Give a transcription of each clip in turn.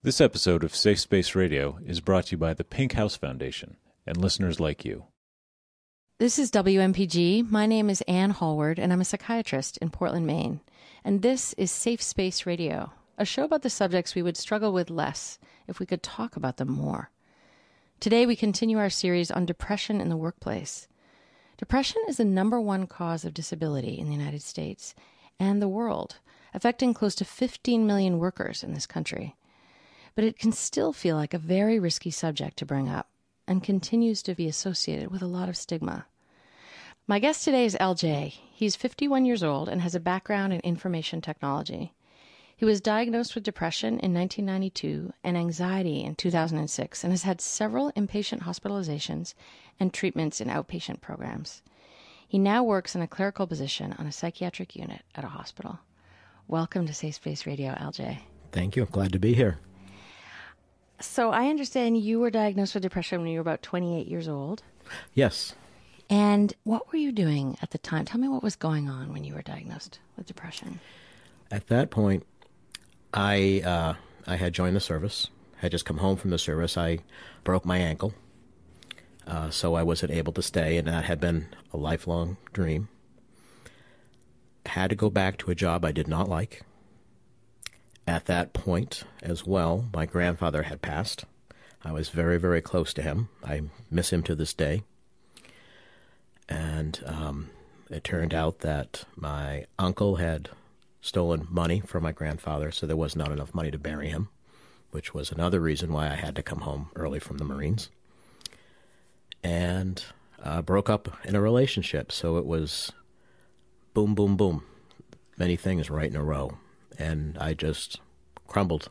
This episode of Safe Space Radio is brought to you by the Pink House Foundation and listeners like you. This is WMPG. My name is Anne Hallward, and I'm a psychiatrist in Portland, Maine. And this is Safe Space Radio, a show about the subjects we would struggle with less if we could talk about them more. Today, we continue our series on depression in the workplace. Depression is the number one cause of disability in the United States and the world, affecting close to 15 million workers in this country. But it can still feel like a very risky subject to bring up and continues to be associated with a lot of stigma. My guest today is LJ. He's 51 years old and has a background in information technology. He was diagnosed with depression in 1992 and anxiety in 2006 and has had several inpatient hospitalizations and treatments in outpatient programs. He now works in a clerical position on a psychiatric unit at a hospital. Welcome to Safe Space Radio, LJ. Thank you. I'm Glad to be here. So I understand you were diagnosed with depression when you were about 28 years old. Yes. And what were you doing at the time? Tell me what was going on when you were diagnosed with depression. At that point, I uh, I had joined the service. Had just come home from the service. I broke my ankle, uh, so I wasn't able to stay, and that had been a lifelong dream. Had to go back to a job I did not like. At that point, as well, my grandfather had passed. I was very, very close to him. I miss him to this day. And um, it turned out that my uncle had stolen money from my grandfather, so there was not enough money to bury him, which was another reason why I had to come home early from the Marines. And uh, broke up in a relationship, so it was boom, boom, boom, many things right in a row, and I just crumbled.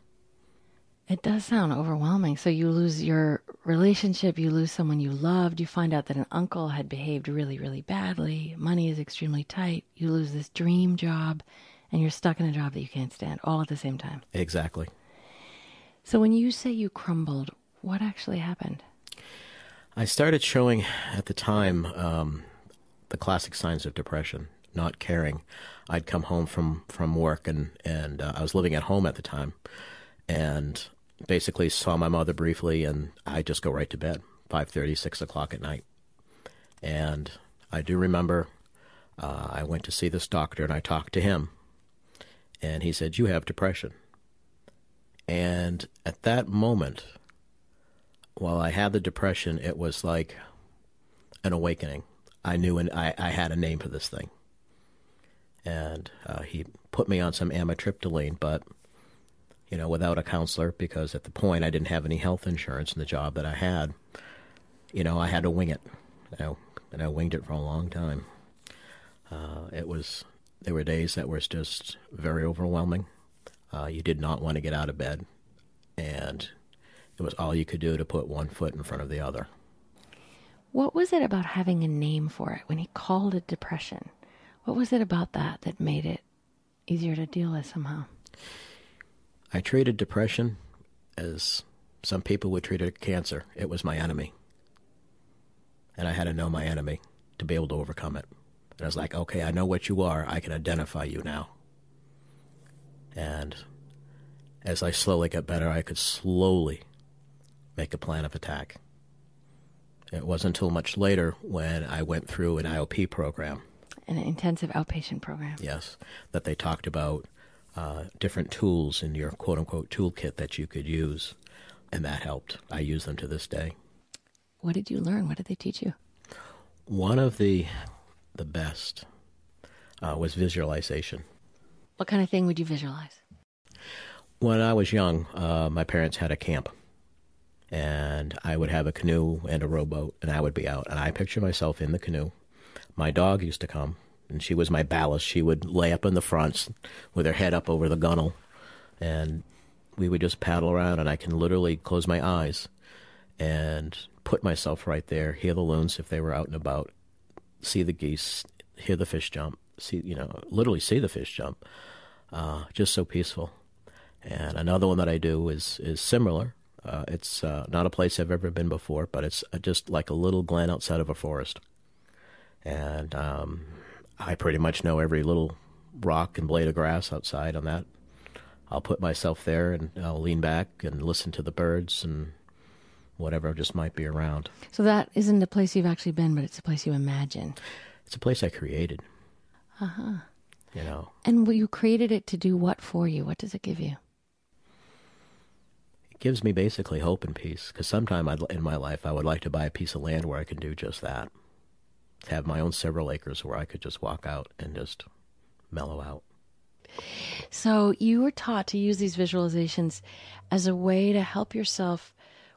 It does sound overwhelming. So you lose your relationship, you lose someone you loved, you find out that an uncle had behaved really, really badly, money is extremely tight, you lose this dream job, and you're stuck in a job that you can't stand all at the same time. Exactly. So when you say you crumbled, what actually happened? I started showing at the time um, the classic signs of depression, not caring. I'd come home from, from work and, and uh, I was living at home at the time and basically saw my mother briefly and I just go right to bed, 5.30, 6 o'clock at night. And I do remember uh, I went to see this doctor and I talked to him and he said, you have depression. And at that moment, while I had the depression, it was like an awakening. I knew and I, I had a name for this thing. And uh, he put me on some amitriptyline, but you know, without a counselor, because at the point I didn't have any health insurance in the job that I had. You know, I had to wing it. You know, and I winged it for a long time. Uh, it was there were days that were just very overwhelming. Uh, you did not want to get out of bed, and it was all you could do to put one foot in front of the other. What was it about having a name for it when he called it depression? What was it about that that made it easier to deal with somehow? I treated depression as some people would treat a cancer. It was my enemy. And I had to know my enemy to be able to overcome it. And I was like, okay, I know what you are. I can identify you now. And as I slowly got better, I could slowly make a plan of attack. It wasn't until much later when I went through an IOP program. An intensive outpatient program. Yes, that they talked about uh, different tools in your quote unquote toolkit that you could use, and that helped. I use them to this day. What did you learn? What did they teach you? One of the the best uh, was visualization. What kind of thing would you visualize? When I was young, uh, my parents had a camp, and I would have a canoe and a rowboat, and I would be out, and I picture myself in the canoe. My dog used to come, and she was my ballast. She would lay up in the front with her head up over the gunwale, and we would just paddle around, and I can literally close my eyes and put myself right there, hear the loons if they were out and about, see the geese, hear the fish jump, see you know literally see the fish jump. Uh, just so peaceful. And another one that I do is is similar. Uh, it's uh, not a place I've ever been before, but it's uh, just like a little glen outside of a forest. And um, I pretty much know every little rock and blade of grass outside on that I'll put myself there and I'll lean back and listen to the birds and whatever just might be around. So that isn't a place you've actually been, but it's a place you imagine. It's a place I created. Uh huh. You know, And you created it to do what for you? What does it give you? it gives me basically hope and peace. Because sometime I'd, in my life, I would like to buy a piece of land where I can do just that. Have my own several acres where I could just walk out and just mellow out. So you were taught to use these visualizations as a way to help yourself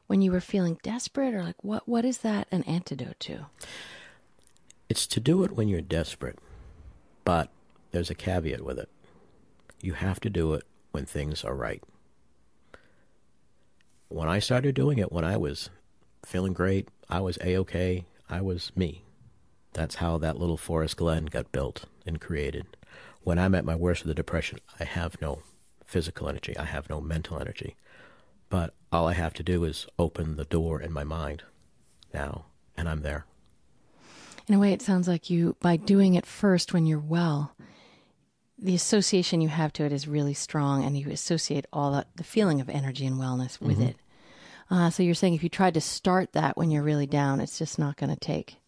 when you were feeling desperate or like what what is that an antidote to? It's to do it when you're desperate, but there's a caveat with it. You have to do it when things are right. When I started doing it, when I was feeling great, I was A OK, I was me. That's how that little forest glen got built and created. When I'm at my worst with the depression, I have no physical energy, I have no mental energy. But all I have to do is open the door in my mind now, and I'm there. In a way it sounds like you by doing it first when you're well, the association you have to it is really strong and you associate all that the feeling of energy and wellness with it. Uh, so you're saying if you tried to start that when you're really down, it's just not going to take.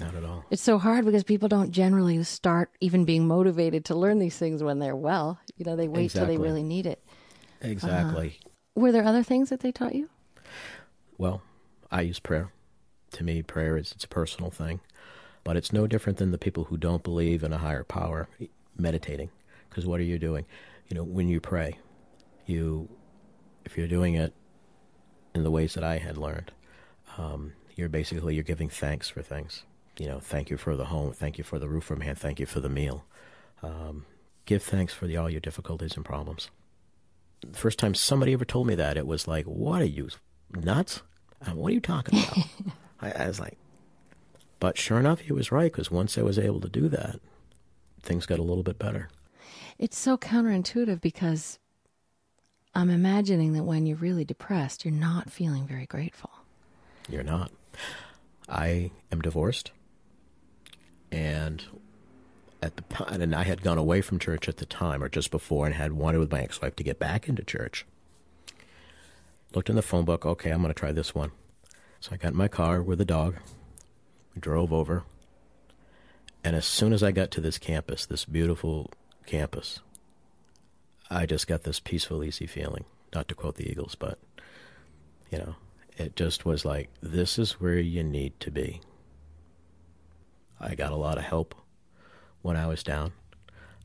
Not at all. It's so hard because people don't generally start even being motivated to learn these things when they're well. You know, they wait till they really need it. Exactly. Were there other things that they taught you? Well, I use prayer. To me, prayer is it's a personal thing, but it's no different than the people who don't believe in a higher power meditating. Because what are you doing? You know, when you pray, you, if you're doing it in the ways that I had learned, um, you're basically you're giving thanks for things. You know, thank you for the home, thank you for the roof from hand, thank you for the meal. Um, give thanks for the, all your difficulties and problems. The first time somebody ever told me that, it was like, "What are you nuts? Uh, What are you talking about?" I, I was like, but sure enough, he was right because once I was able to do that, things got a little bit better. It's so counterintuitive because I'm imagining that when you're really depressed, you're not feeling very grateful. You're not. I am divorced, and at the and I had gone away from church at the time, or just before, and had wanted with my ex-wife to get back into church. Looked in the phone book. Okay, I'm going to try this one. So I got in my car with the dog. Drove over, and as soon as I got to this campus, this beautiful campus, I just got this peaceful, easy feeling. Not to quote the Eagles, but you know, it just was like, this is where you need to be. I got a lot of help when I was down.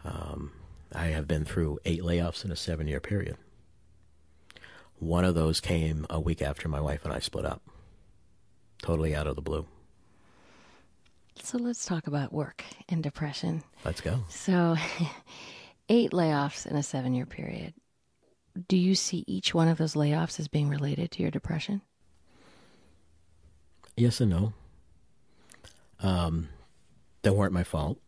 Um, I have been through eight layoffs in a seven year period. One of those came a week after my wife and I split up, totally out of the blue. So let's talk about work and depression. Let's go. So, eight layoffs in a seven year period. Do you see each one of those layoffs as being related to your depression? Yes and no. Um, they weren't my fault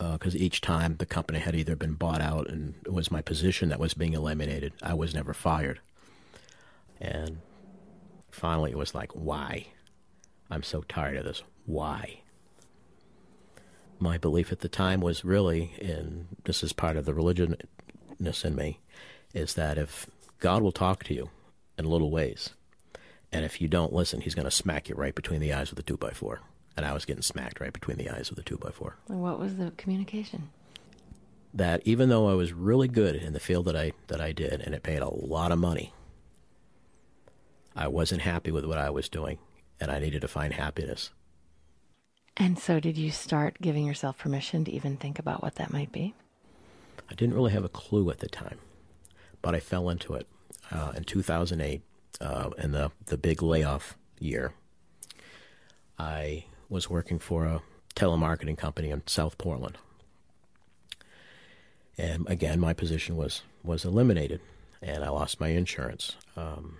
uh, because each time the company had either been bought out and it was my position that was being eliminated. I was never fired. And finally, it was like, why? I'm so tired of this. Why? My belief at the time was really, and this is part of the religionness in me, is that if God will talk to you in little ways, and if you don't listen, he's going to smack you right between the eyes with a two by four. And I was getting smacked right between the eyes with a two by four. And what was the communication? That even though I was really good in the field that I that I did, and it paid a lot of money, I wasn't happy with what I was doing, and I needed to find happiness. And so, did you start giving yourself permission to even think about what that might be? I didn't really have a clue at the time, but I fell into it uh, in 2008, uh, in the the big layoff year. I was working for a telemarketing company in South Portland, and again, my position was was eliminated, and I lost my insurance. Um,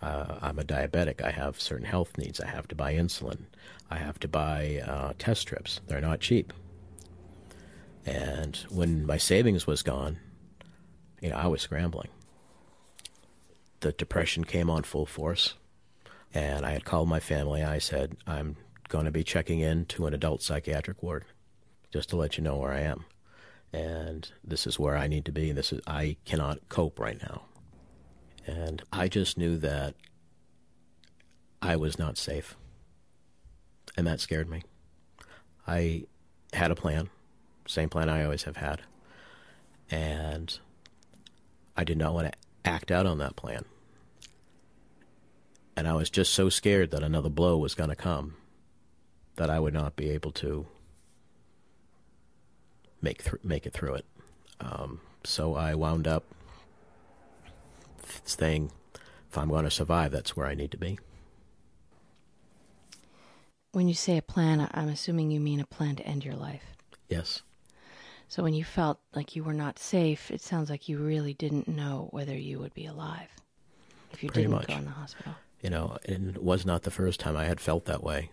uh, I'm a diabetic. I have certain health needs. I have to buy insulin. I have to buy uh, test strips. They're not cheap. And when my savings was gone, you know, I was scrambling. The depression came on full force, and I had called my family. I said, "I'm going to be checking in to an adult psychiatric ward, just to let you know where I am." and this is where I need to be, and this is I cannot cope right now. And I just knew that I was not safe. And that scared me. I had a plan, same plan I always have had. And I did not want to act out on that plan. And I was just so scared that another blow was going to come that I would not be able to make th- make it through it. Um, so I wound up saying, if I'm going to survive, that's where I need to be. When you say a plan, I'm assuming you mean a plan to end your life. Yes. So when you felt like you were not safe, it sounds like you really didn't know whether you would be alive if you Pretty didn't much. go in the hospital. You know, and it was not the first time I had felt that way.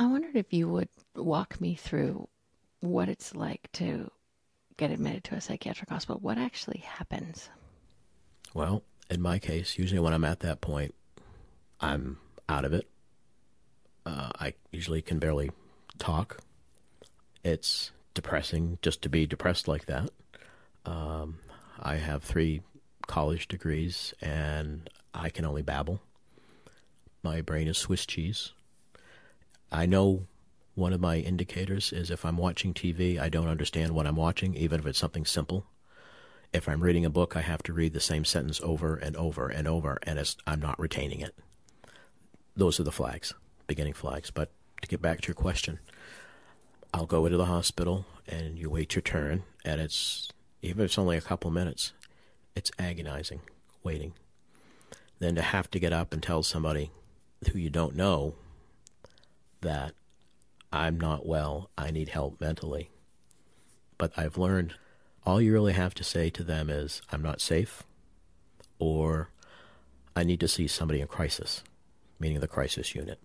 I wondered if you would walk me through what it's like to get admitted to a psychiatric hospital. What actually happens? Well, in my case, usually when I'm at that point, I'm out of it. Uh, I usually can barely talk. It's depressing just to be depressed like that. Um, I have three college degrees and I can only babble. My brain is Swiss cheese. I know one of my indicators is if I'm watching TV, I don't understand what I'm watching, even if it's something simple. If I'm reading a book, I have to read the same sentence over and over and over, and I'm not retaining it. Those are the flags, beginning flags. But to get back to your question, I'll go into the hospital and you wait your turn, and it's even if it's only a couple minutes, it's agonizing waiting. Then to have to get up and tell somebody who you don't know that I'm not well, I need help mentally. But I've learned all you really have to say to them is, I'm not safe, or I need to see somebody in crisis, meaning the crisis unit.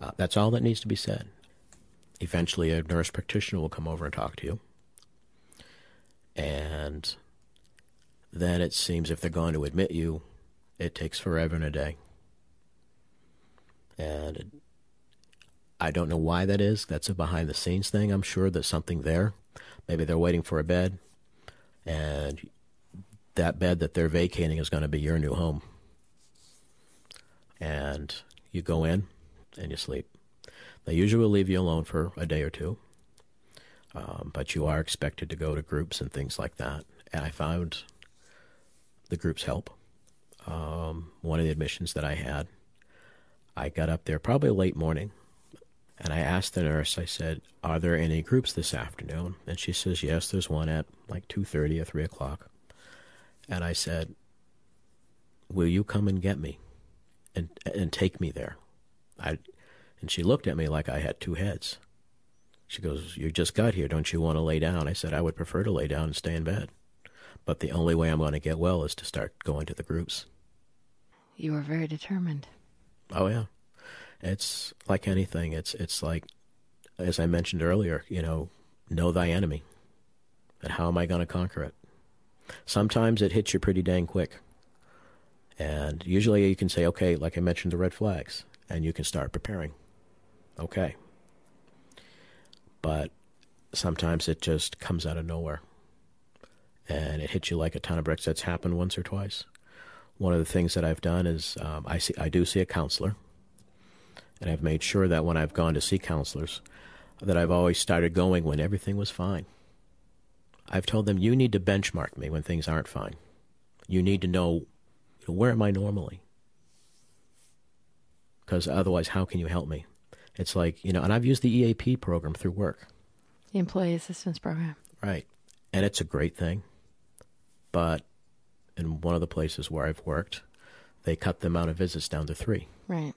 Uh, that's all that needs to be said. Eventually, a nurse practitioner will come over and talk to you. And then it seems if they're going to admit you, it takes forever and a day. And I don't know why that is. That's a behind the scenes thing. I'm sure there's something there. Maybe they're waiting for a bed, and that bed that they're vacating is going to be your new home. And you go in and you sleep. They usually leave you alone for a day or two, um, but you are expected to go to groups and things like that. And I found the groups help. Um, one of the admissions that I had, I got up there probably late morning, and I asked the nurse. I said, "Are there any groups this afternoon?" And she says, "Yes, there's one at like two thirty or three o'clock." And I said, "Will you come and get me, and and take me there?" I, and she looked at me like I had two heads. She goes, "You just got here. Don't you want to lay down?" I said, "I would prefer to lay down and stay in bed." But the only way I'm going to get well is to start going to the groups. You were very determined. Oh yeah, it's like anything. It's it's like, as I mentioned earlier, you know, know thy enemy, and how am I going to conquer it? Sometimes it hits you pretty dang quick, and usually you can say, okay, like I mentioned, the red flags, and you can start preparing. Okay, but sometimes it just comes out of nowhere, and it hits you like a ton of bricks. That's happened once or twice one of the things that I've done is um, I see I do see a counselor, and I've made sure that when I've gone to see counselors, that I've always started going when everything was fine. I've told them you need to benchmark me when things aren't fine. You need to know, where am I normally? Because otherwise, how can you help me? It's like you know, and I've used the EAP program through work. The Employee Assistance Program. Right. And it's a great thing. But in one of the places where I've worked, they cut the amount of visits down to three. Right.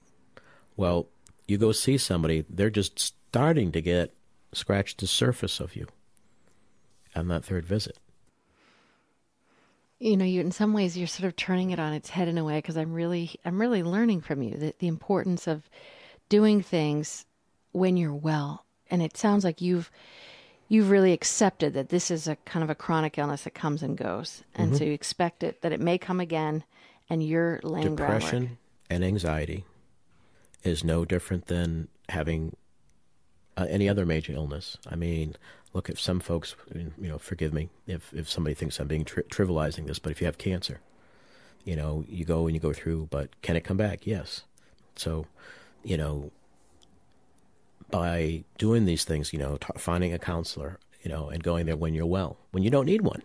Well, you go see somebody, they're just starting to get scratch the surface of you on that third visit. You know, you in some ways you're sort of turning it on its head in a way because I'm really I'm really learning from you the, the importance of doing things when you're well. And it sounds like you've you've really accepted that this is a kind of a chronic illness that comes and goes, and mm-hmm. so you expect it that it may come again, and you're laying groundwork. Depression and anxiety is no different than having uh, any other major illness. I mean, look, if some folks, you know, forgive me if, if somebody thinks I'm being tri- trivializing this, but if you have cancer, you know, you go and you go through, but can it come back? Yes. So, you know, by doing these things, you know, t- finding a counselor, you know, and going there when you're well, when you don't need one,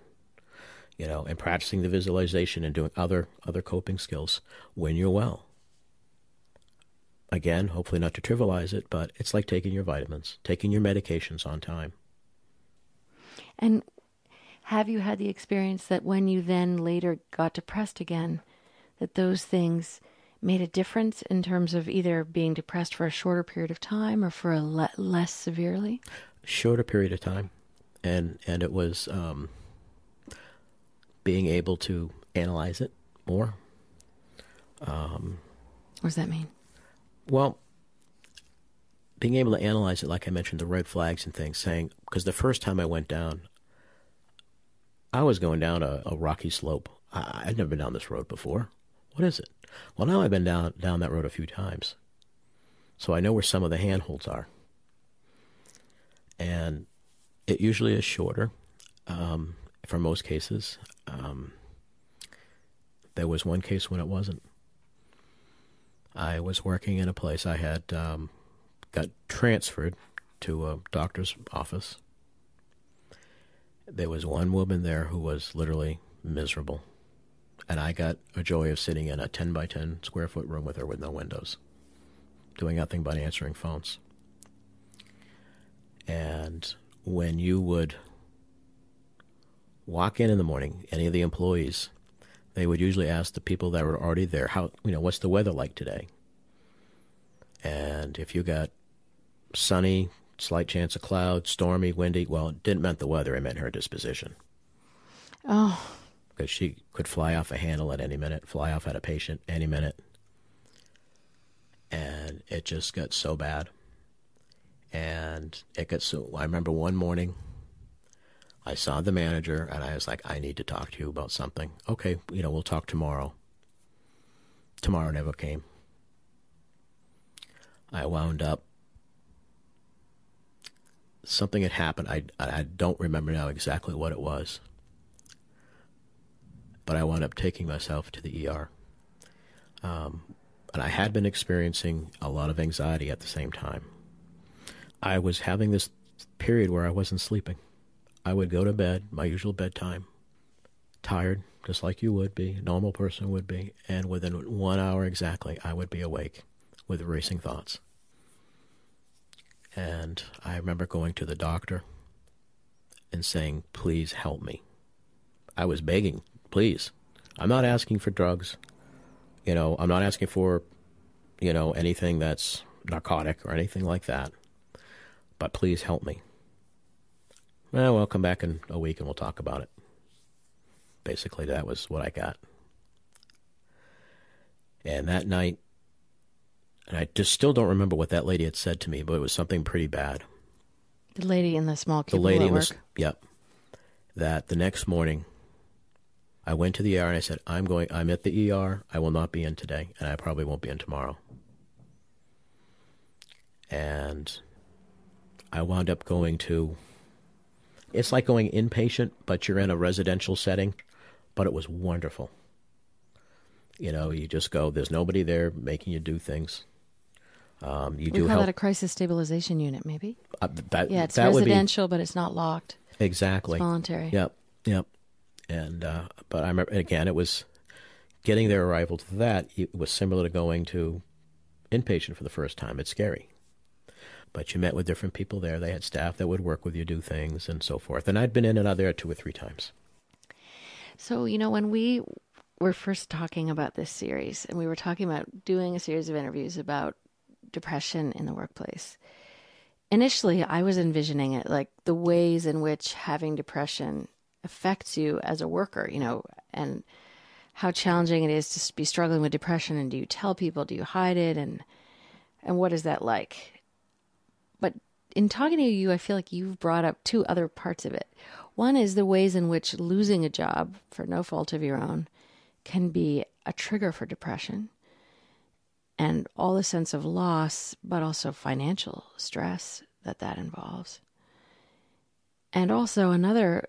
you know, and practicing the visualization and doing other other coping skills when you're well. Again, hopefully not to trivialize it, but it's like taking your vitamins, taking your medications on time. And have you had the experience that when you then later got depressed again, that those things made a difference in terms of either being depressed for a shorter period of time or for a le- less severely? Shorter period of time, and and it was um, being able to analyze it more. Um, what does that mean? Well, being able to analyze it, like I mentioned, the red flags and things, saying, because the first time I went down, I was going down a, a rocky slope. I, I'd never been down this road before. What is it? Well, now I've been down down that road a few times, so I know where some of the handholds are, and it usually is shorter. Um, for most cases, um, there was one case when it wasn't. I was working in a place I had um, got transferred to a doctor's office. There was one woman there who was literally miserable and I got a joy of sitting in a 10 by 10 square foot room with her with no windows, doing nothing but answering phones. And when you would walk in in the morning, any of the employees, they would usually ask the people that were already there, how, you know, what's the weather like today? And if you got sunny, slight chance of cloud, stormy, windy, well, it didn't mean the weather, it meant her disposition. Oh because she could fly off a handle at any minute, fly off at a patient any minute. And it just got so bad. And it got so. I remember one morning, I saw the manager and I was like, I need to talk to you about something. Okay, you know, we'll talk tomorrow. Tomorrow never came. I wound up. Something had happened. I, I don't remember now exactly what it was but I wound up taking myself to the ER. Um, and I had been experiencing a lot of anxiety at the same time. I was having this period where I wasn't sleeping. I would go to bed, my usual bedtime, tired, just like you would be, a normal person would be, and within one hour exactly, I would be awake with racing thoughts. And I remember going to the doctor and saying, Please help me. I was begging please. I'm not asking for drugs. You know, I'm not asking for, you know, anything that's narcotic or anything like that. But please help me. Well, we'll come back in a week and we'll talk about it. Basically, that was what I got. And that night, and I just still don't remember what that lady had said to me, but it was something pretty bad. The lady in the small cubicle the lady in the, yep. That the next morning, I went to the ER and I said, I'm going, I'm at the ER. I will not be in today, and I probably won't be in tomorrow. And I wound up going to, it's like going inpatient, but you're in a residential setting, but it was wonderful. You know, you just go, there's nobody there making you do things. Um, you we do call help. that a crisis stabilization unit, maybe. Uh, that, yeah, it's that residential, be, but it's not locked. Exactly. It's voluntary. Yep. Yep. And uh, but I remember again, it was getting their arrival to that. It was similar to going to inpatient for the first time. It's scary, but you met with different people there. They had staff that would work with you, do things, and so forth. And I'd been in and out there two or three times. So you know when we were first talking about this series, and we were talking about doing a series of interviews about depression in the workplace. Initially, I was envisioning it like the ways in which having depression affects you as a worker, you know, and how challenging it is to be struggling with depression and do you tell people, do you hide it and and what is that like? In talking to you, I feel like you've brought up two other parts of it. One is the ways in which losing a job for no fault of your own can be a trigger for depression and all the sense of loss, but also financial stress, that that involves. And also, another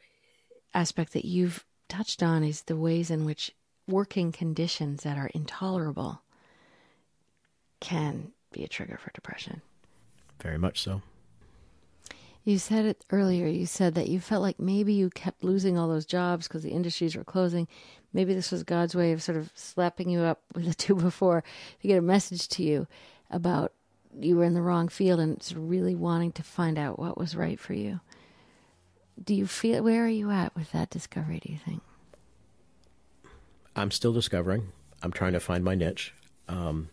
aspect that you've touched on is the ways in which working conditions that are intolerable can be a trigger for depression. Very much so. You said it earlier. You said that you felt like maybe you kept losing all those jobs because the industries were closing. Maybe this was God's way of sort of slapping you up with a two before to get a message to you about you were in the wrong field and of really wanting to find out what was right for you. Do you feel where are you at with that discovery? Do you think? I'm still discovering. I'm trying to find my niche. Um,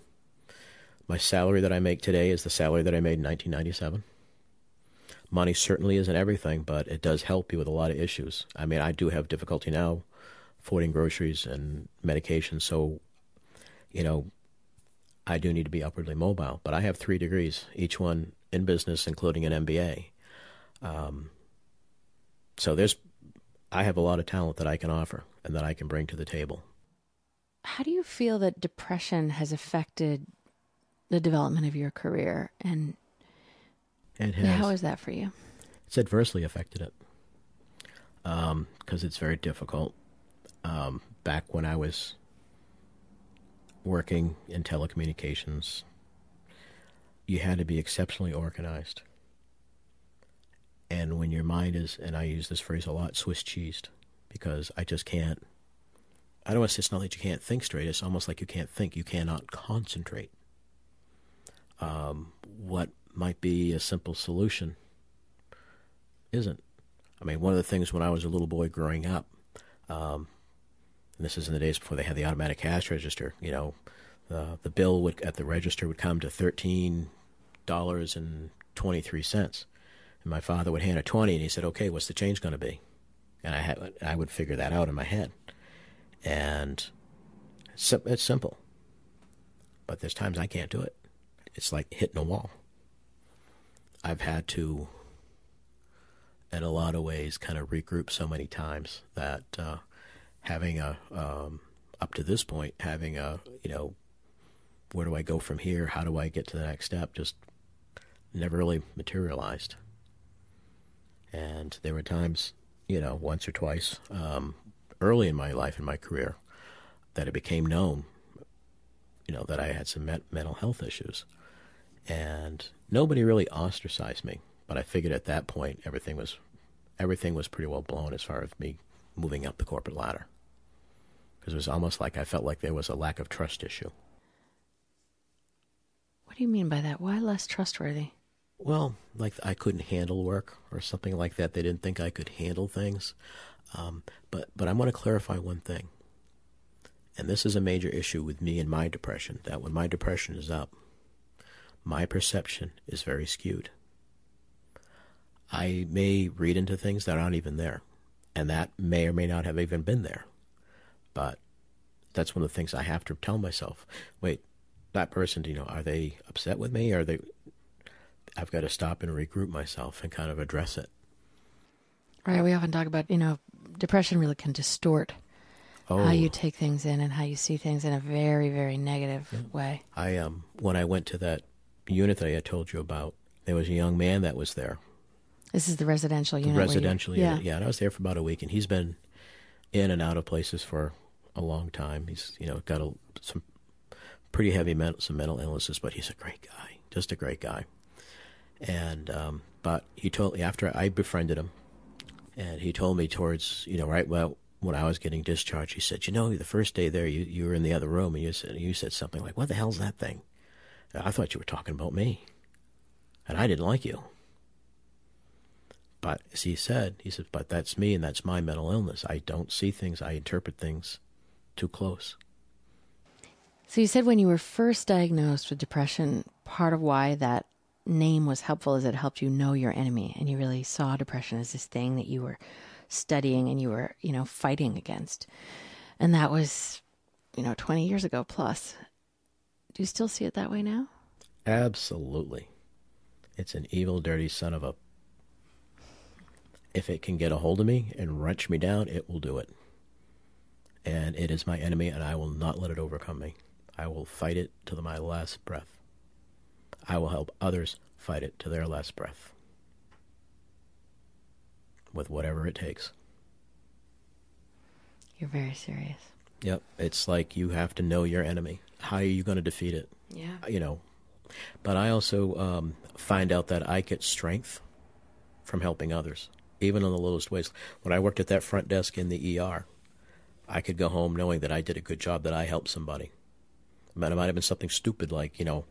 my salary that I make today is the salary that I made in 1997 money certainly isn't everything, but it does help you with a lot of issues. I mean, I do have difficulty now affording groceries and medication, so you know, I do need to be upwardly mobile. But I have three degrees, each one in business, including an MBA. Um, so there's, I have a lot of talent that I can offer and that I can bring to the table. How do you feel that depression has affected the development of your career and it has. How is that for you? It's adversely affected it because um, it's very difficult. Um, back when I was working in telecommunications, you had to be exceptionally organized. And when your mind is, and I use this phrase a lot, Swiss cheesed, because I just can't. I don't want to say it's not that you can't think straight. It's almost like you can't think. You cannot concentrate. Um, what might be a simple solution isn't. I mean, one of the things when I was a little boy growing up, um, and this is in the days before they had the automatic cash register, you know, the the bill would at the register would come to thirteen dollars and my father would hand a twenty, and he said, "Okay, what's the change going to be?" And I had I would figure that out in my head, and it's simple, but there's times I can't do it. It's like hitting a wall. I've had to, in a lot of ways, kind of regroup so many times that uh, having a, um, up to this point, having a, you know, where do I go from here? How do I get to the next step? Just never really materialized. And there were times, you know, once or twice um, early in my life, in my career, that it became known, you know, that I had some mental health issues. And nobody really ostracized me. But I figured at that point everything was everything was pretty well blown as far as me moving up the corporate ladder. Because it was almost like I felt like there was a lack of trust issue. What do you mean by that? Why less trustworthy? Well, like I couldn't handle work or something like that. They didn't think I could handle things. Um, but but I want to clarify one thing, and this is a major issue with me and my depression. That when my depression is up, my perception is very skewed. I may read into things that aren't even there, and that may or may not have even been there. But that's one of the things I have to tell myself. Wait, that person, you know, are they upset with me? Are they? I've got to stop and regroup myself and kind of address it. Right. We often talk about, you know, depression really can distort oh. how you take things in and how you see things in a very, very negative yeah. way. I um when I went to that unit that I had told you about, there was a young man that was there. This is the residential unit. The residential you, unit, yeah. yeah. And I was there for about a week, and he's been in and out of places for a long time. He's you know got a, some pretty heavy mental some mental illnesses, but he's a great guy, just a great guy. And um, but he told me after I befriended him, and he told me towards you know right well when I was getting discharged, he said, you know, the first day there, you you were in the other room, and you said you said something like, "What the hell's that thing?" I thought you were talking about me. And I didn't like you. But as he said, he said, but that's me and that's my mental illness. I don't see things, I interpret things too close. So you said when you were first diagnosed with depression, part of why that name was helpful is it helped you know your enemy and you really saw depression as this thing that you were studying and you were, you know, fighting against. And that was, you know, 20 years ago plus. Do you still see it that way now? Absolutely. It's an evil, dirty son of a. If it can get a hold of me and wrench me down, it will do it. And it is my enemy, and I will not let it overcome me. I will fight it to my last breath. I will help others fight it to their last breath with whatever it takes. You're very serious. Yep. It's like you have to know your enemy. How are you going to defeat it? Yeah. You know. But I also um, find out that I get strength from helping others, even in the littlest ways. When I worked at that front desk in the ER, I could go home knowing that I did a good job, that I helped somebody. I mean, it might have been something stupid like, you know,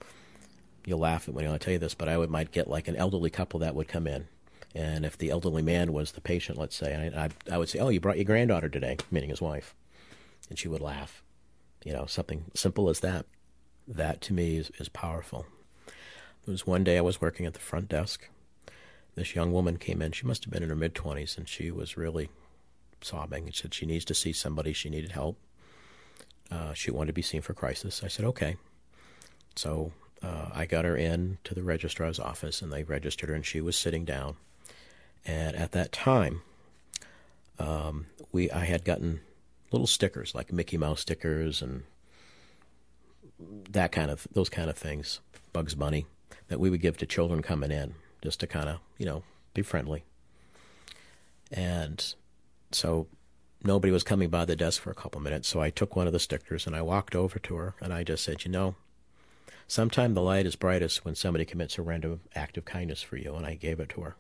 you'll laugh at when I tell you this, but I would might get like an elderly couple that would come in. And if the elderly man was the patient, let's say, I, I, I would say, "Oh, you brought your granddaughter today," meaning his wife, and she would laugh. You know, something simple as that. That to me is, is powerful. There was one day I was working at the front desk. This young woman came in. She must have been in her mid twenties, and she was really sobbing and said she needs to see somebody. She needed help. Uh, she wanted to be seen for crisis. I said, okay. So uh, I got her in to the registrar's office, and they registered her, and she was sitting down. And at that time, um, we I had gotten little stickers like Mickey Mouse stickers and that kind of those kind of things, Bugs Bunny, that we would give to children coming in just to kind of you know be friendly. And so nobody was coming by the desk for a couple minutes, so I took one of the stickers and I walked over to her and I just said, you know, sometime the light is brightest when somebody commits a random act of kindness for you, and I gave it to her.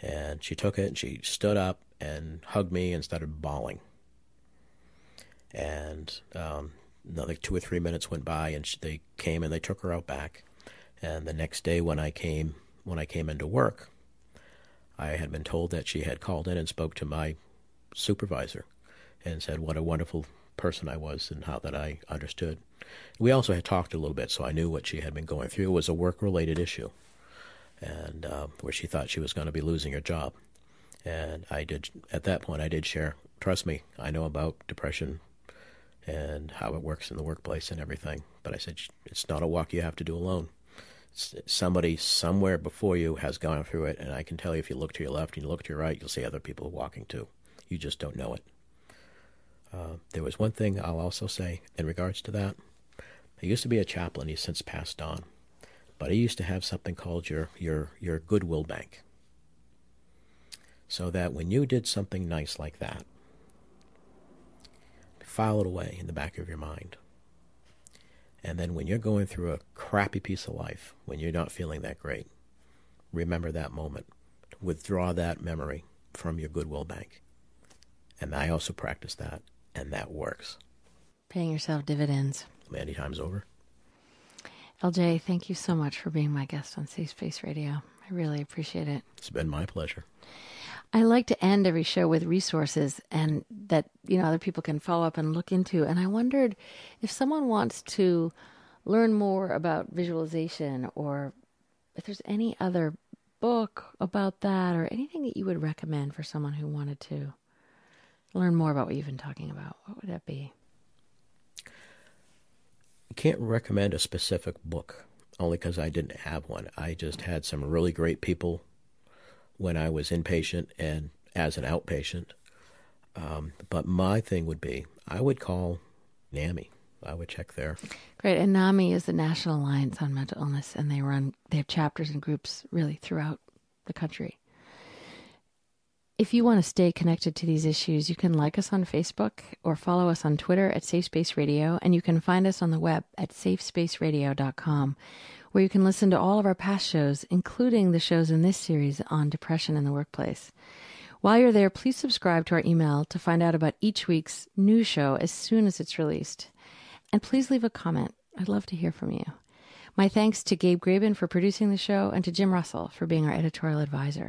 And she took it and she stood up and hugged me and started bawling. And um, another two or three minutes went by, and she, they came and they took her out back. And the next day, when I came when I came into work, I had been told that she had called in and spoke to my supervisor and said what a wonderful person I was and how that I understood. We also had talked a little bit, so I knew what she had been going through. It was a work related issue, and uh, where she thought she was going to be losing her job. And I did, at that point, I did share, trust me, I know about depression and how it works in the workplace and everything. But I said, it's not a walk you have to do alone. somebody somewhere before you has gone through it, and I can tell you if you look to your left and you look to your right, you'll see other people walking too. You just don't know it. Uh, there was one thing I'll also say in regards to that. He used to be a chaplain. He's since passed on, but he used to have something called your your your goodwill bank. So that when you did something nice like that, file it away in the back of your mind. And then when you're going through a crappy piece of life, when you're not feeling that great, remember that moment. Withdraw that memory from your goodwill bank. And I also practice that, and that works. Paying yourself dividends. Many times over. LJ, thank you so much for being my guest on Safe Space Radio. I really appreciate it. It's been my pleasure. I like to end every show with resources and that you know other people can follow up and look into. And I wondered if someone wants to learn more about visualization or if there's any other book about that or anything that you would recommend for someone who wanted to learn more about what you've been talking about, what would that be? I can't recommend a specific book only because I didn't have one. I just had some really great people when I was inpatient and as an outpatient. Um, but my thing would be I would call NAMI. I would check there. Great. And NAMI is the National Alliance on Mental Illness, and they run, they have chapters and groups really throughout the country. If you want to stay connected to these issues, you can like us on Facebook or follow us on Twitter at Safe Space Radio, and you can find us on the web at safespaceradio.com, where you can listen to all of our past shows, including the shows in this series on depression in the workplace. While you're there, please subscribe to our email to find out about each week's new show as soon as it's released. And please leave a comment. I'd love to hear from you. My thanks to Gabe Graben for producing the show and to Jim Russell for being our editorial advisor.